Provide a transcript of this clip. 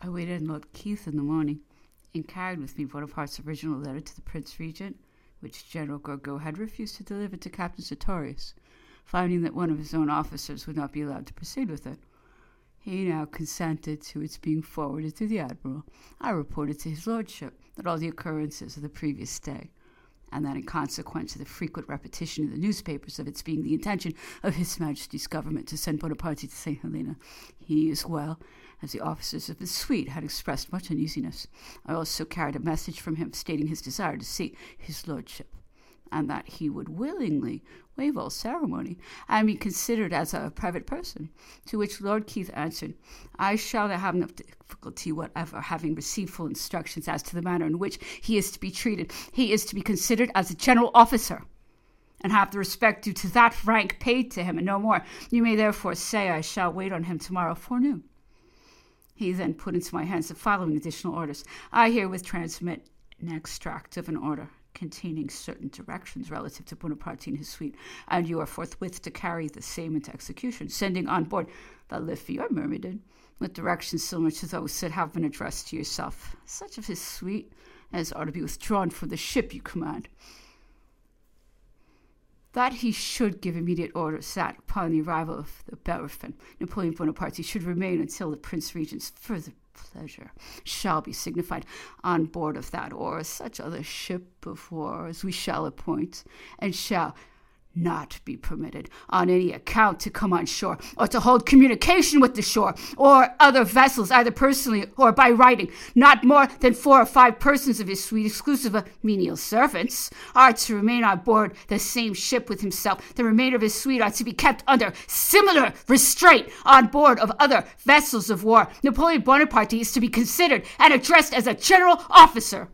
I waited on Lord Keith in the morning, and carried with me Bonaparte's original letter to the Prince Regent, which General Gourgaud had refused to deliver to Captain Sartorius, finding that one of his own officers would not be allowed to proceed with it. He now consented to its being forwarded to the Admiral. I reported to his lordship that all the occurrences of the previous day, and that in consequence of the frequent repetition in the newspapers of its being the intention of His Majesty's government to send Bonaparte to St. Helena, he as well as the officers of the suite had expressed much uneasiness. I also carried a message from him stating his desire to see his lordship and that he would willingly waive all ceremony and be considered as a private person. To which Lord Keith answered, I shall have no difficulty whatever, having received full instructions as to the manner in which he is to be treated. He is to be considered as a general officer. And have the respect due to that rank paid to him, and no more. You may therefore say I shall wait on him tomorrow forenoon. He then put into my hands the following additional orders. I herewith transmit an extract of an order containing certain directions relative to Bonaparte and his suite, and you are forthwith to carry the same into execution, sending on board the Liffey Myrmidon with directions similar to those that have been addressed to yourself, such of his suite as are to be withdrawn from the ship you command. That he should give immediate orders that, upon the arrival of the Bellerophon, Napoleon Bonaparte should remain until the Prince Regent's further pleasure shall be signified on board of that or such other ship of war as we shall appoint, and shall not be permitted on any account to come on shore or to hold communication with the shore or other vessels, either personally or by writing. Not more than four or five persons of his suite, exclusive of menial servants, are to remain on board the same ship with himself. The remainder of his suite are to be kept under similar restraint on board of other vessels of war. Napoleon Bonaparte is to be considered and addressed as a general officer